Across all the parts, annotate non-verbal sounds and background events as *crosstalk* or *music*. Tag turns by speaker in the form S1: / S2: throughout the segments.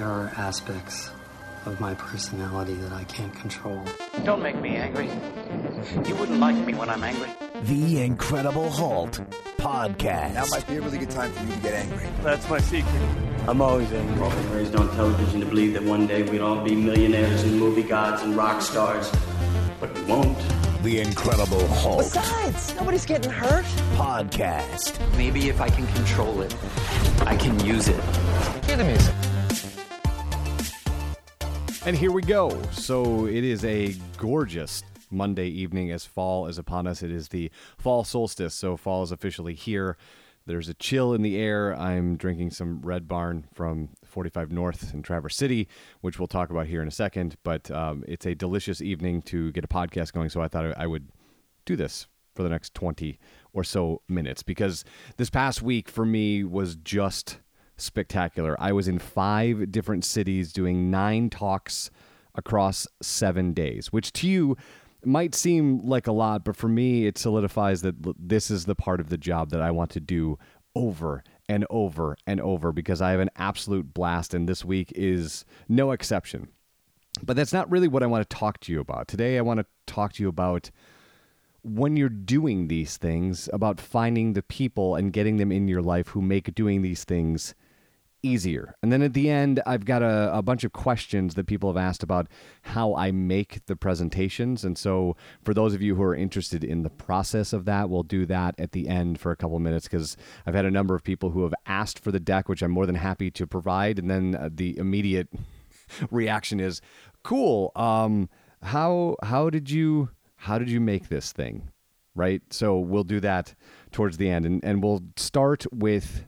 S1: There are aspects of my personality that I can't control.
S2: Don't make me angry. You wouldn't like me when I'm angry.
S3: The Incredible Hulk podcast.
S4: Now might be a really good time for you to get angry.
S5: That's my secret.
S1: I'm always angry.
S6: I've been raised on television to believe that one day we'd all be millionaires and movie gods and rock stars. But we won't.
S3: The Incredible Hulk
S7: Besides, nobody's getting hurt.
S3: podcast.
S2: Maybe if I can control it, I can use it.
S7: Hear the music.
S8: And here we go. So it is a gorgeous Monday evening as fall is upon us. It is the fall solstice, so fall is officially here. There's a chill in the air. I'm drinking some Red Barn from 45 North in Traverse City, which we'll talk about here in a second. But um, it's a delicious evening to get a podcast going, so I thought I would do this for the next 20 or so minutes because this past week for me was just spectacular. I was in five different cities doing nine talks across seven days, which to you might seem like a lot, but for me, it solidifies that this is the part of the job that I want to do over and over and over because I have an absolute blast, and this week is no exception. But that's not really what I want to talk to you about. Today, I want to talk to you about when you're doing these things, about finding the people and getting them in your life who make doing these things easier. And then at the end, I've got a, a bunch of questions that people have asked about how I make the presentations. And so, for those of you who are interested in the process of that, we'll do that at the end for a couple of minutes because I've had a number of people who have asked for the deck, which I'm more than happy to provide. And then uh, the immediate *laughs* reaction is, "Cool. Um, how how did you how did you make this thing?" Right. So we'll do that towards the end, and and we'll start with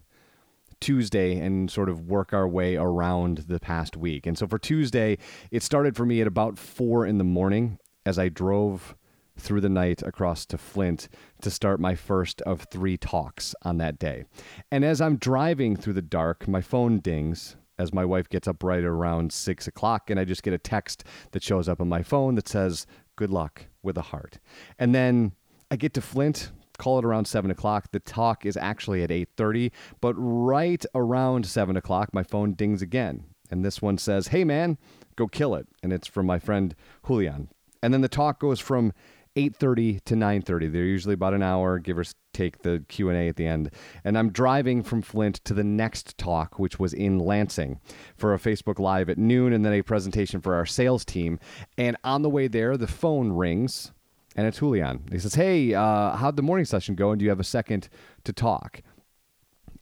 S8: Tuesday and sort of work our way around the past week. And so for Tuesday, it started for me at about four in the morning as I drove through the night across to Flint to start my first of three talks on that day. And as I'm driving through the dark, my phone dings as my wife gets up right around six o'clock, and I just get a text that shows up on my phone that says, Good luck with a heart. And then I get to Flint, call it around seven o'clock. The talk is actually at eight thirty, but right around seven o'clock, my phone dings again, and this one says, "Hey man, go kill it," and it's from my friend Julian. And then the talk goes from eight thirty to nine thirty. They're usually about an hour, give or take the Q and A at the end. And I'm driving from Flint to the next talk, which was in Lansing, for a Facebook Live at noon, and then a presentation for our sales team. And on the way there, the phone rings and it's Julian. He says, "Hey, uh, how'd the morning session go? And do you have a second to talk?"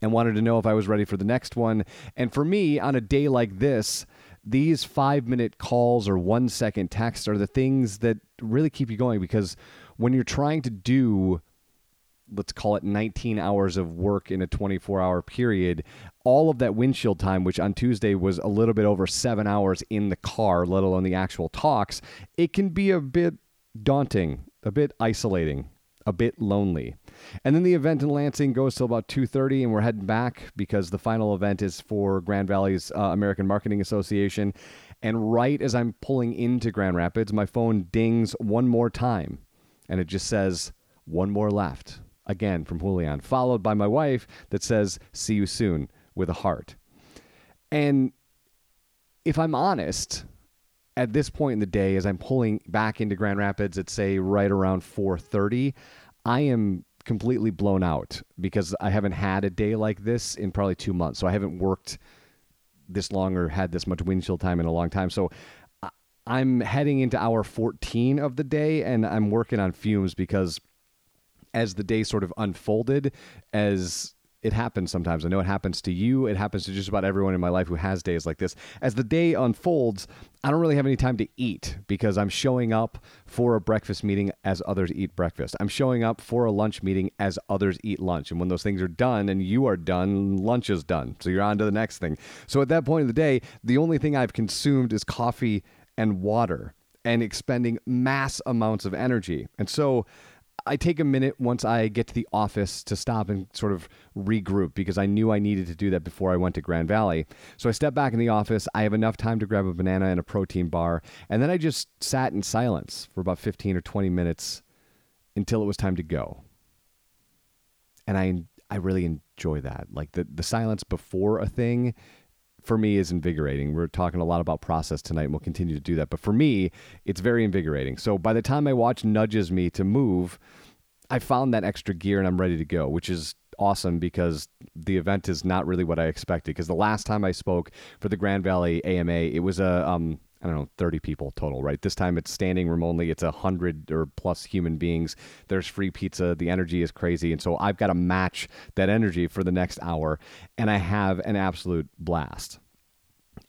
S8: And wanted to know if I was ready for the next one. And for me, on a day like this, these five-minute calls or one-second texts are the things that really keep you going because when you're trying to do let's call it 19 hours of work in a 24 hour period all of that windshield time which on tuesday was a little bit over seven hours in the car let alone the actual talks it can be a bit daunting, a bit isolating, a bit lonely. And then the event in Lansing goes till about 2:30 and we're heading back because the final event is for Grand Valley's uh, American Marketing Association. And right as I'm pulling into Grand Rapids, my phone dings one more time and it just says one more left. Again from Julian, followed by my wife that says see you soon with a heart. And if I'm honest, at this point in the day, as I'm pulling back into Grand Rapids at say right around 4:30, I am completely blown out because I haven't had a day like this in probably two months. So I haven't worked this long or had this much windshield time in a long time. So I'm heading into hour 14 of the day, and I'm working on fumes because as the day sort of unfolded, as it happens sometimes. I know it happens to you. It happens to just about everyone in my life who has days like this. As the day unfolds, I don't really have any time to eat because I'm showing up for a breakfast meeting as others eat breakfast. I'm showing up for a lunch meeting as others eat lunch. And when those things are done and you are done, lunch is done. So you're on to the next thing. So at that point of the day, the only thing I've consumed is coffee and water and expending mass amounts of energy. And so I take a minute once I get to the office to stop and sort of regroup because I knew I needed to do that before I went to Grand Valley. So I step back in the office. I have enough time to grab a banana and a protein bar. And then I just sat in silence for about 15 or 20 minutes until it was time to go. And I, I really enjoy that. Like the, the silence before a thing for me is invigorating. We're talking a lot about process tonight, and we'll continue to do that. But for me, it's very invigorating. So by the time my watch nudges me to move, I found that extra gear and I'm ready to go, which is awesome because the event is not really what I expected. Because the last time I spoke for the Grand Valley AMA, it was a um, I don't know, 30 people total, right? This time it's standing room only. It's a hundred or plus human beings. There's free pizza. The energy is crazy. And so I've got to match that energy for the next hour. And I have an absolute blast.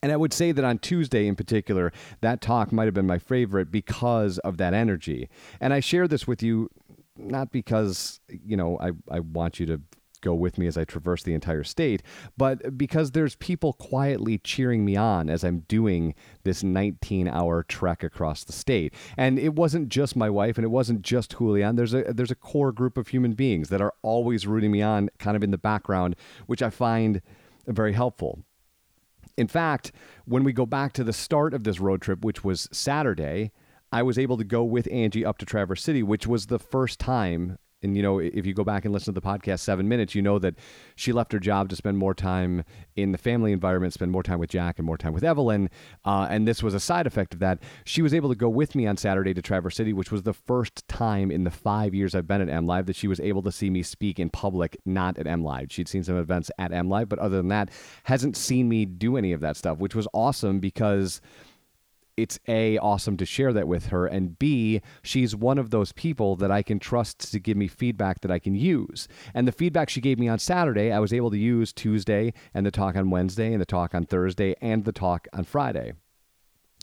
S8: And I would say that on Tuesday in particular, that talk might have been my favorite because of that energy. And I share this with you not because, you know, I, I want you to go with me as I traverse the entire state, but because there's people quietly cheering me on as I'm doing this 19 hour trek across the state. And it wasn't just my wife and it wasn't just Julian. There's a there's a core group of human beings that are always rooting me on kind of in the background, which I find very helpful. In fact, when we go back to the start of this road trip, which was Saturday, I was able to go with Angie up to Traverse City, which was the first time and you know if you go back and listen to the podcast seven minutes you know that she left her job to spend more time in the family environment spend more time with jack and more time with evelyn. Uh, and this was a side effect of that. She was able to go with me on saturday to traverse city which was the first time in the five years i've been at MLive that she was able to see me speak in public not at MLive. She'd seen some events at MLive but other than that hasn't seen me do any of that stuff which was awesome because it's a awesome to share that with her and b she's one of those people that i can trust to give me feedback that i can use and the feedback she gave me on saturday i was able to use tuesday and the talk on wednesday and the talk on thursday and the talk on friday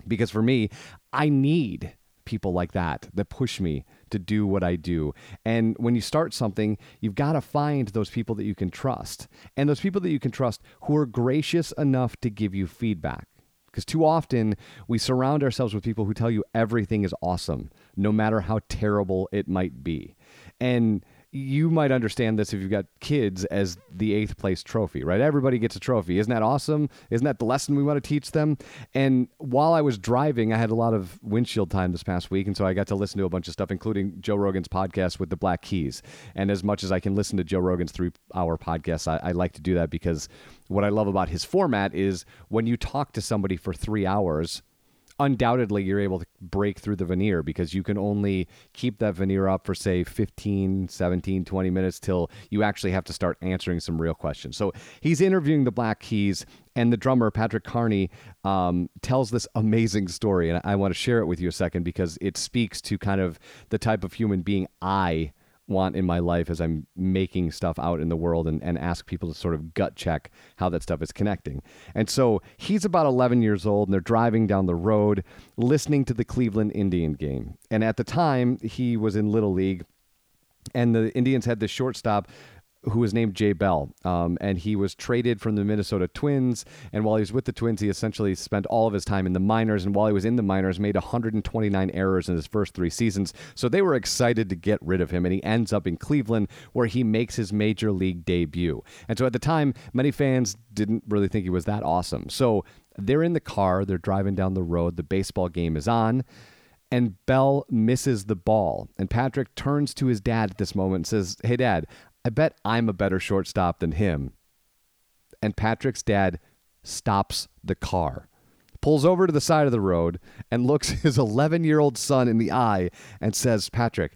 S8: because for me i need people like that that push me to do what I do. And when you start something, you've got to find those people that you can trust. And those people that you can trust who are gracious enough to give you feedback. Because too often we surround ourselves with people who tell you everything is awesome, no matter how terrible it might be. And you might understand this if you've got kids as the eighth place trophy, right? Everybody gets a trophy. Isn't that awesome? Isn't that the lesson we want to teach them? And while I was driving, I had a lot of windshield time this past week. And so I got to listen to a bunch of stuff, including Joe Rogan's podcast with the Black Keys. And as much as I can listen to Joe Rogan's three hour podcast, I, I like to do that because what I love about his format is when you talk to somebody for three hours, undoubtedly you're able to break through the veneer because you can only keep that veneer up for say 15 17 20 minutes till you actually have to start answering some real questions. So he's interviewing the black keys and the drummer patrick carney um, tells this amazing story and i want to share it with you a second because it speaks to kind of the type of human being i want in my life as I'm making stuff out in the world and, and ask people to sort of gut check how that stuff is connecting. And so he's about 11 years old and they're driving down the road listening to the Cleveland Indian game. And at the time, he was in Little League and the Indians had this shortstop who was named Jay Bell. Um, and he was traded from the Minnesota Twins. And while he was with the Twins, he essentially spent all of his time in the minors. And while he was in the minors, made 129 errors in his first three seasons. So they were excited to get rid of him. And he ends up in Cleveland, where he makes his major league debut. And so at the time, many fans didn't really think he was that awesome. So they're in the car, they're driving down the road, the baseball game is on and Bell misses the ball. And Patrick turns to his dad at this moment and says, Hey, dad, I bet I'm a better shortstop than him. And Patrick's dad stops the car, pulls over to the side of the road, and looks *laughs* his 11 year old son in the eye and says, Patrick,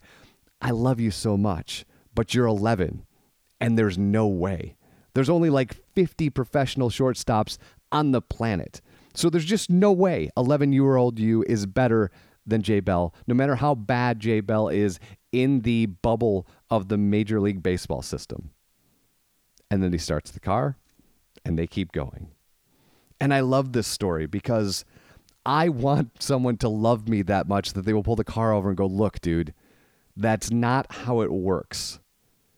S8: I love you so much, but you're 11, and there's no way. There's only like 50 professional shortstops on the planet. So there's just no way 11 year old you is better than Jay Bell, no matter how bad Jay Bell is in the bubble of the Major League Baseball system. And then he starts the car and they keep going. And I love this story because I want someone to love me that much that they will pull the car over and go, Look, dude, that's not how it works.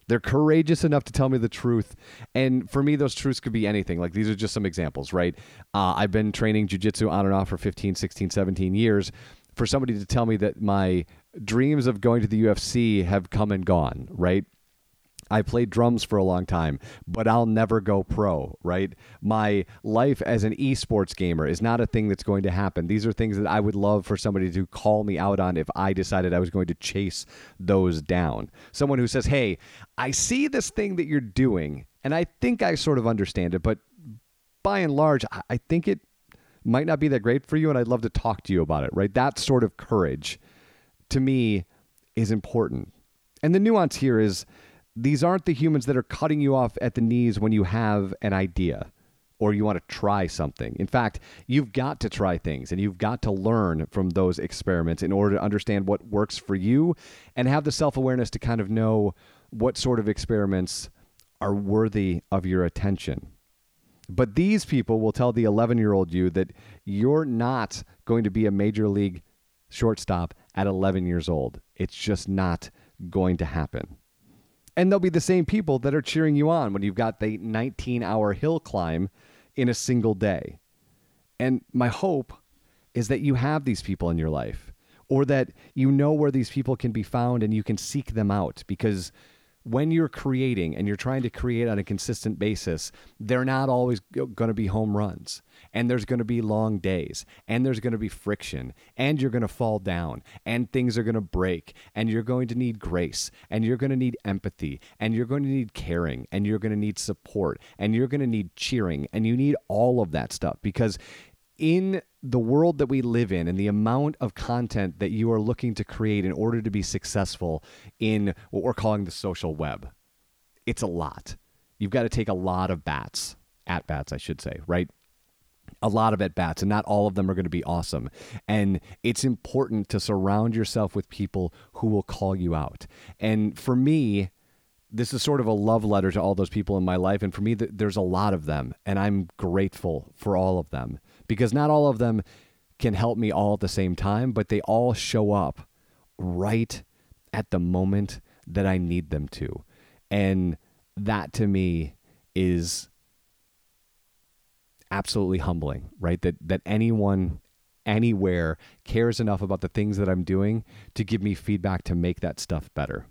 S8: They're courageous enough to tell me the truth. And for me, those truths could be anything. Like these are just some examples, right? Uh, I've been training jujitsu on and off for 15, 16, 17 years. For somebody to tell me that my dreams of going to the UFC have come and gone, right? I played drums for a long time, but I'll never go pro, right? My life as an esports gamer is not a thing that's going to happen. These are things that I would love for somebody to call me out on if I decided I was going to chase those down. Someone who says, "Hey, I see this thing that you're doing, and I think I sort of understand it, but by and large, I- think it might not be that great for you, and I'd love to talk to you about it, right? That sort of courage to me is important. And the nuance here is these aren't the humans that are cutting you off at the knees when you have an idea or you want to try something. In fact, you've got to try things and you've got to learn from those experiments in order to understand what works for you and have the self awareness to kind of know what sort of experiments are worthy of your attention. But these people will tell the 11 year old you that you're not going to be a major league shortstop at 11 years old. It's just not going to happen. And they'll be the same people that are cheering you on when you've got the 19 hour hill climb in a single day. And my hope is that you have these people in your life or that you know where these people can be found and you can seek them out because when you're creating and you're trying to create on a consistent basis, they're not always going to be home runs. And there's going to be long days, and there's going to be friction, and you're going to fall down, and things are going to break, and you're going to need grace, and you're going to need empathy, and you're going to need caring, and you're going to need support, and you're going to need cheering, and you need all of that stuff because in the world that we live in and the amount of content that you are looking to create in order to be successful in what we're calling the social web, it's a lot. You've got to take a lot of bats, at bats, I should say, right? A lot of at bats, and not all of them are going to be awesome. And it's important to surround yourself with people who will call you out. And for me, this is sort of a love letter to all those people in my life. And for me, there's a lot of them, and I'm grateful for all of them because not all of them can help me all at the same time, but they all show up right at the moment that I need them to. And that to me is absolutely humbling, right? That that anyone anywhere cares enough about the things that I'm doing to give me feedback to make that stuff better.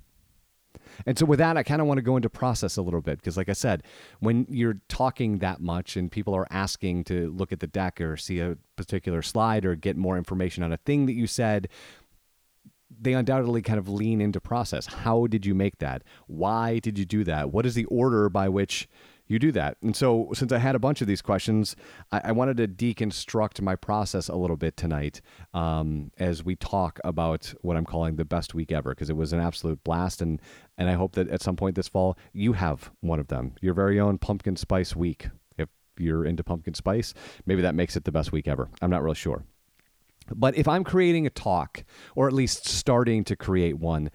S8: And so with that, I kind of want to go into process a little bit because, like I said, when you're talking that much and people are asking to look at the deck or see a particular slide or get more information on a thing that you said, they undoubtedly kind of lean into process. How did you make that? Why did you do that? What is the order by which you do that. And so, since I had a bunch of these questions, I, I wanted to deconstruct my process a little bit tonight um, as we talk about what I'm calling the best week ever, because it was an absolute blast. And, and I hope that at some point this fall, you have one of them, your very own pumpkin spice week. If you're into pumpkin spice, maybe that makes it the best week ever. I'm not real sure. But if I'm creating a talk, or at least starting to create one,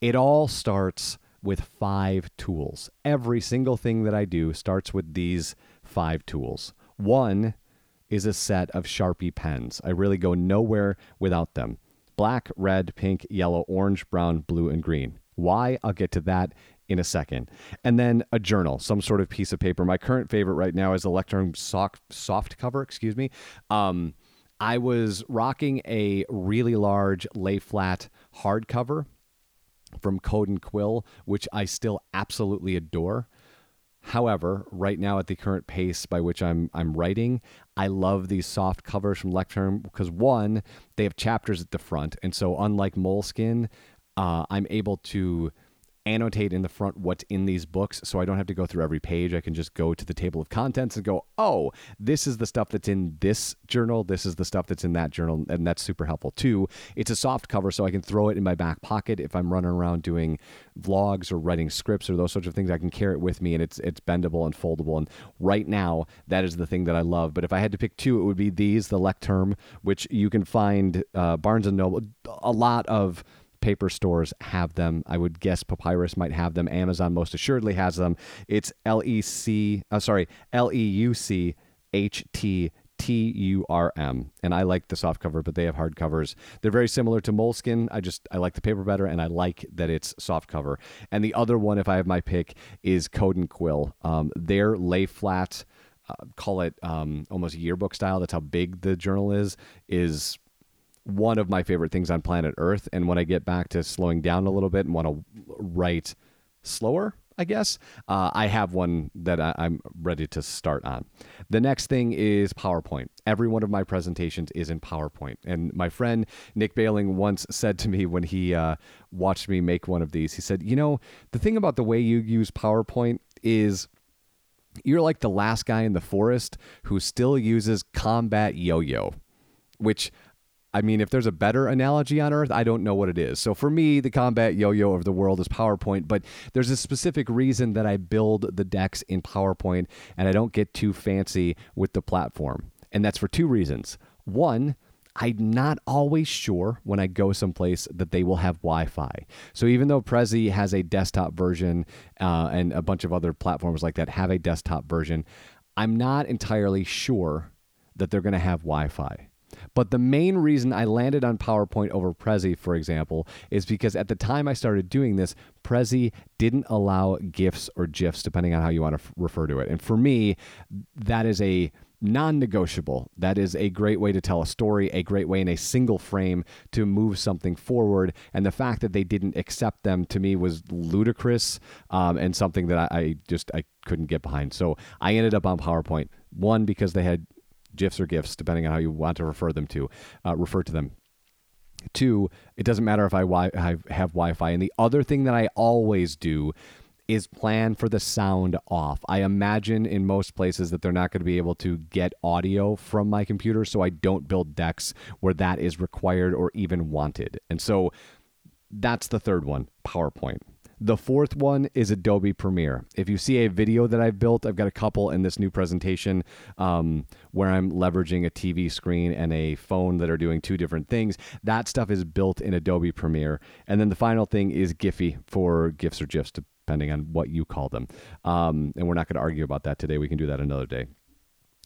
S8: it all starts with five tools. Every single thing that I do starts with these five tools. One is a set of Sharpie pens. I really go nowhere without them. Black, red, pink, yellow, orange, brown, blue, and green. Why? I'll get to that in a second. And then a journal, some sort of piece of paper. My current favorite right now is Electrum soft, soft cover, excuse me. Um, I was rocking a really large lay flat hardcover from Code and Quill, which I still absolutely adore. However, right now at the current pace by which I'm I'm writing, I love these soft covers from Leuchtturm because one, they have chapters at the front, and so unlike Moleskine, uh, I'm able to annotate in the front what's in these books so I don't have to go through every page. I can just go to the table of contents and go, oh, this is the stuff that's in this journal. This is the stuff that's in that journal. And that's super helpful. too. it's a soft cover so I can throw it in my back pocket if I'm running around doing vlogs or writing scripts or those sorts of things. I can carry it with me and it's, it's bendable and foldable. And right now, that is the thing that I love. But if I had to pick two, it would be these, the Leuchtturm, which you can find uh, Barnes and Noble, a lot of paper stores have them. I would guess Papyrus might have them. Amazon most assuredly has them. It's L E C, uh, sorry, L E U C H T T U R M. And I like the soft cover, but they have hard covers. They're very similar to Moleskine. I just I like the paper better, and I like that it's soft cover. And the other one, if I have my pick, is Code and Quill. Um, their lay flat. Uh, call it um, almost yearbook style. That's how big the journal is. Is one of my favorite things on planet Earth. And when I get back to slowing down a little bit and want to write slower, I guess, uh, I have one that I, am ready to start on. The next thing is PowerPoint. Every one of my presentations is in PowerPoint. And my friend Nick Baling once said to me when he uh, watched me make one of these, he said, You know, the thing about the way you use PowerPoint is you're like the last guy in the forest who still uses combat yo-yo, which I mean, if there's a better analogy on Earth, I don't know what it is. So for me, the combat yo-yo of the world is PowerPoint, but there's a specific reason that I build the decks in PowerPoint and I don't get too fancy with the platform. And that's for two reasons. One, I'm not always sure when I go someplace that they will have Wi Fi. So even though Prezi has a desktop version uh, and a bunch of other platforms like that have a desktop version, I'm not entirely sure that they're going to have Wi Fi. But the main reason I landed on PowerPoint over Prezi, for example, is because at the time I started doing this, Prezi didn't allow GIFs or GIFs, depending on how you want to refer to it. And for me, that is a non negotiable. That is a great way to tell a story, a great way in a single frame to move something forward. And the fact that they didn't accept them to me was ludicrous um, and something that I, I just I couldn't get behind. So I ended up on PowerPoint. One, because they had GIFs or GIFs, depending on how you want to refer them to, uh, refer to them. Two, it doesn't matter if I, wi- I have Wi-Fi. And the other thing that I always do is plan for the sound off. I imagine in most places that they're not going to be able to get audio from my computer, so I don't build decks where that is required or even wanted. And so that's the third one, PowerPoint. The fourth one is Adobe Premiere. If you see a video that I've built, I've got a couple in this new presentation um, where I'm leveraging a TV screen and a phone that are doing two different things. That stuff is built in Adobe Premiere. And then the final thing is Giphy for GIFs or GIFs, depending on what you call them. Um, and we're not going to argue about that today. We can do that another day.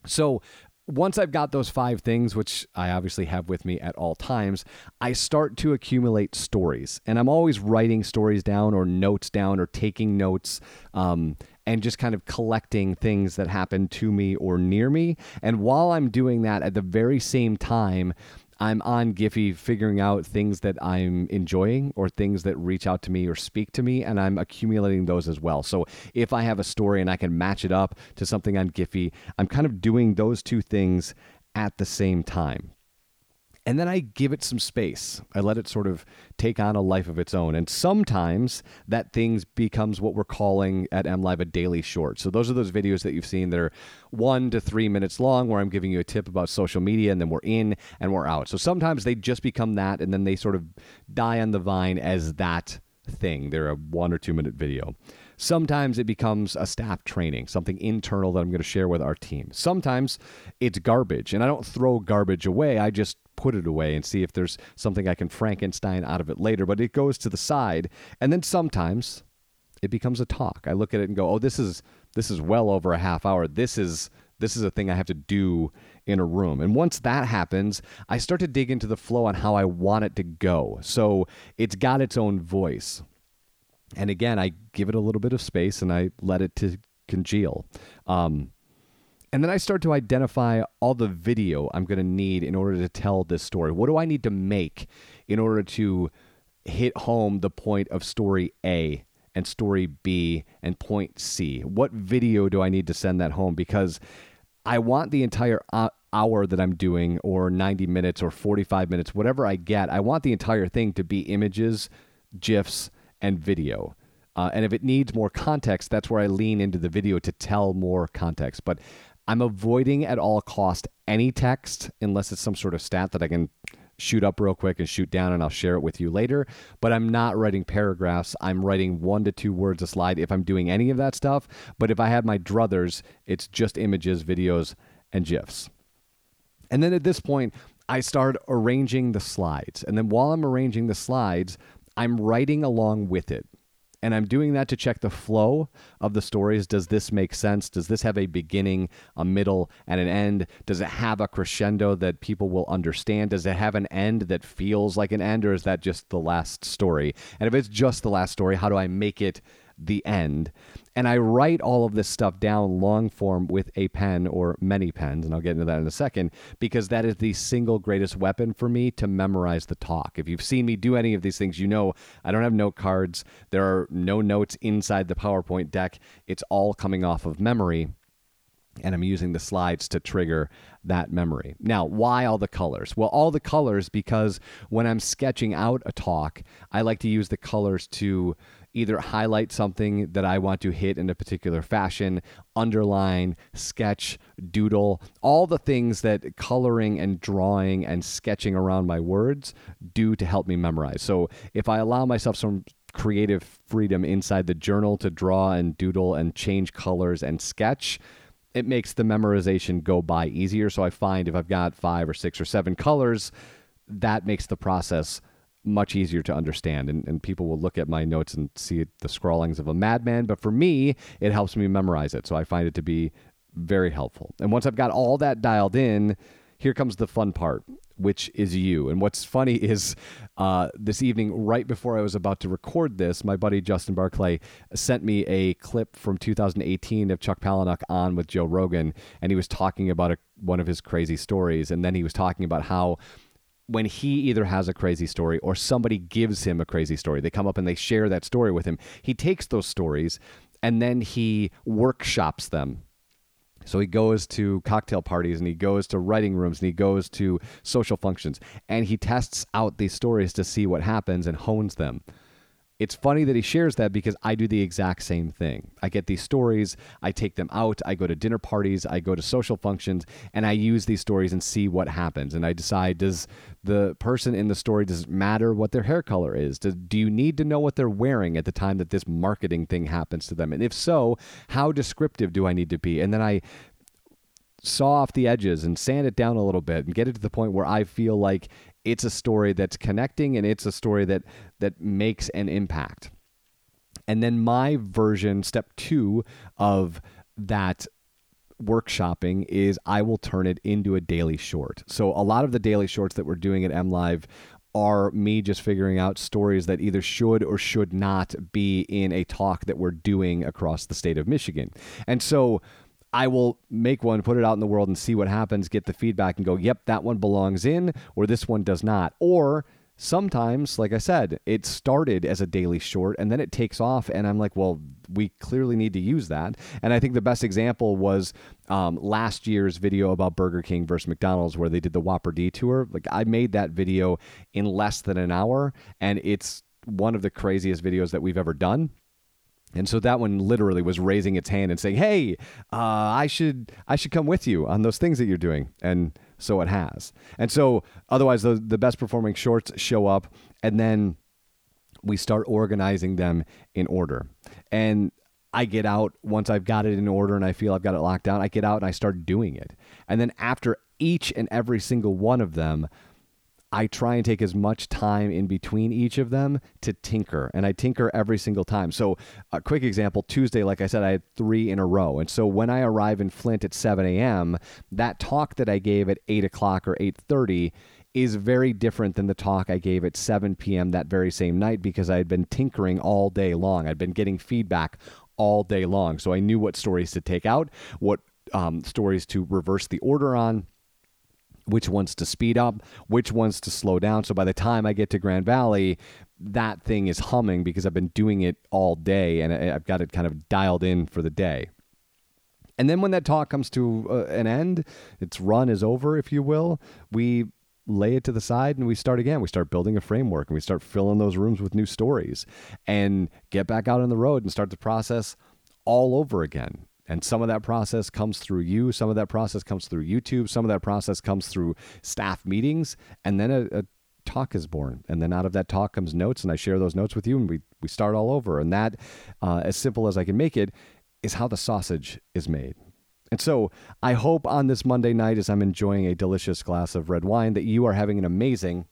S8: So once I've got those five things, which I obviously have with me at all times, I start to accumulate stories. And I'm always writing stories down or notes down or taking notes um, and just kind of collecting things that happen to me or near me. And while I'm doing that at the very same time, I'm on Giphy figuring out things that I'm enjoying or things that reach out to me or speak to me, and I'm accumulating those as well. So if I have a story and I can match it up to something on Giphy, I'm kind of doing those two things at the same time and then I give it some space. I let it sort of take on a life of its own. And sometimes that thing becomes what we're calling at MLive a daily short. So those are those videos that you've seen that are one to three minutes long where I'm giving you a tip about social media and then we're in and we're out. So sometimes they just become that and then they sort of die on the vine as that thing. They're a one or two minute video. Sometimes it becomes a staff training, something internal that I'm going to share with our team. Sometimes it's garbage, and I don't throw garbage away. I just put it away and see if there's something I can Frankenstein out of it later. But it goes to the side, and then sometimes it becomes a talk. I look at it and go, "Oh, this is this is well over a half hour. This is this is a thing I have to do in a room. And once that happens, I start to dig into the flow on how I want it to go. So it's got its own voice. And again, I give it a little bit of space and I let it to congeal. Um, and then I start to identify all the video I'm going to need in order to tell this story. What do I need to make in order to hit home the point of story A and story B and point C? What video do I need to send that home? Because I want the entire hour that I'm doing, or 90 minutes, or 45 minutes, whatever I get, I want the entire thing to be images, GIFs, and video. Uh, and if it needs more context, that's where I lean into the video to tell more context. But I'm avoiding at all cost any text unless it's some sort of stat that I can shoot up real quick and shoot down and I'll share it with you later. But I'm not writing paragraphs. I'm writing one to two words a slide if I'm doing any of that stuff. But if I have my druthers, it's just images, videos, and GIFs. And then at this point, I start arranging the slides. And then while I'm arranging the slides, I'm writing along with it. And I'm doing that to check the flow of the stories. Does this make sense? Does this have a beginning, a middle, and an end? Does it have a crescendo that people will understand? Does it have an end that feels like an end, or is that just the last story? And if it's just the last story, how do I make it the end? And I write all of this stuff down long form with a pen or many pens, and I'll get into that in a second, because that is the single greatest weapon for me to memorize the talk. If you've seen me do any of these things, you know I don't have note cards. There are no notes inside the PowerPoint deck. It's all coming off of memory and I'm using the slides to trigger that memory. Now, why all the colors? Well, all the colors because when I'm sketching out a talk, I like to use the colors to either highlight something that I want to hit in a particular fashion, underline, sketch, doodle, all the things that coloring and drawing and sketching around my words do to help me memorize. So if I allow myself some creative freedom inside the journal to draw and doodle and change colors and sketch, it makes the memorization go by easier. So I find if I've got five or six or seven colors, that makes the process much easier to understand. And, and people will look at my notes and see the scrawlings of a madman. But for me, it helps me memorize it. So I find it to be very helpful. And once I've got all that dialed in, here comes the fun part, which is you. And what's funny *laughs* is uh, this evening, right before I was about to record this, my buddy Justin Barclay sent me a clip from 2018 of Chuck Palahniuk on with Joe Rogan, and he was talking about a, one of his crazy stories. And then he was talking about how when he either has a crazy story or somebody gives him a crazy story, they come up and they share that story with him. He takes those stories and then he workshops them so he goes to cocktail parties and he goes to writing rooms and he goes to social functions and he tests out these stories to see what happens and hones them. It's funny that he shares that because I do the exact same thing. I get these stories, I take them out, I go to dinner parties, I go to social functions, and I use these stories and see what happens. And I decide does the person in the story does it matter what their hair color is? Do, do you need to know what they're wearing at the time that this marketing thing happens to them? And if so, how descriptive do I need to be? And then I saw off the edges and sand it down a little bit and get it to the point where I feel like it's a story that's connecting and it's a story that that makes an impact. And then my version, step two of that workshopping is I will turn it into a daily short. So a lot of the daily shorts that we're doing at MLive are me just figuring out stories that either should or should not be in a talk that we're doing across the state of Michigan. And so I will make one, put it out in the world, and see what happens, get the feedback, and go, yep, that one belongs in, or this one does not. Or sometimes, like I said, it started as a daily short and then it takes off, and I'm like, well, we clearly need to use that. And I think the best example was um, last year's video about Burger King versus McDonald's, where they did the Whopper Detour. Like, I made that video in less than an hour, and it's one of the craziest videos that we've ever done. And so that one literally was raising its hand and saying, "Hey, uh, I should I should come with you on those things that you're doing." And so it has. And so otherwise, the the best performing shorts show up, and then we start organizing them in order. And I get out once I've got it in order and I feel I've got it locked down. I get out and I start doing it. And then after each and every single one of them, I try and take as much time in between each of them to tinker, and I tinker every single time. So, a quick example Tuesday, like I said, I had three in a row. And so, when I arrive in Flint at 7 a.m., that talk that I gave at 8 o'clock or 8.30 is very different than the talk I gave at 7 p.m. that very same night because I had been tinkering all day long. I'd been getting feedback all day long. So, I knew what stories to take out, what um, stories to reverse the order on which ones to speed up, which ones to slow down. So by the time I get to Grand Valley, that thing is humming because I've been doing it all day and I've got it kind of dialed in for the day. And then when that talk comes to uh, an end, its run is over, if you will, we lay it to the side and we start again. We start building a framework and we start filling those rooms with new stories and get back out on the road and start the process all over again. And some of that process comes through you, some of that process comes through YouTube, some of that process comes through staff meetings, and then a, a talk is born. And then out of that talk comes notes, and I share those notes with you, and we, we start all over. And that, uh, as simple as I can make it, is how the sausage is made. And so I hope on this Monday night, as I'm enjoying a delicious glass of red wine, that you are having an amazing,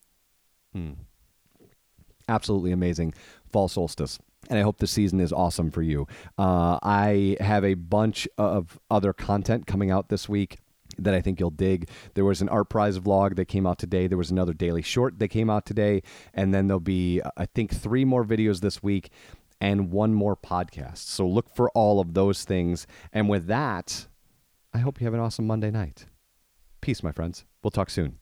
S8: hmm, absolutely amazing fall solstice and I hope the season is awesome for you. Uh, I have a bunch of other content coming out this week that I think you'll dig. There was an ArtPrize vlog that came out today. There was another daily short that came out today, and then there'll be I think three more videos this week and one more podcast. So look for all of those things. And with that, I hope you have an awesome Monday night. Peace, my friends. We'll talk soon.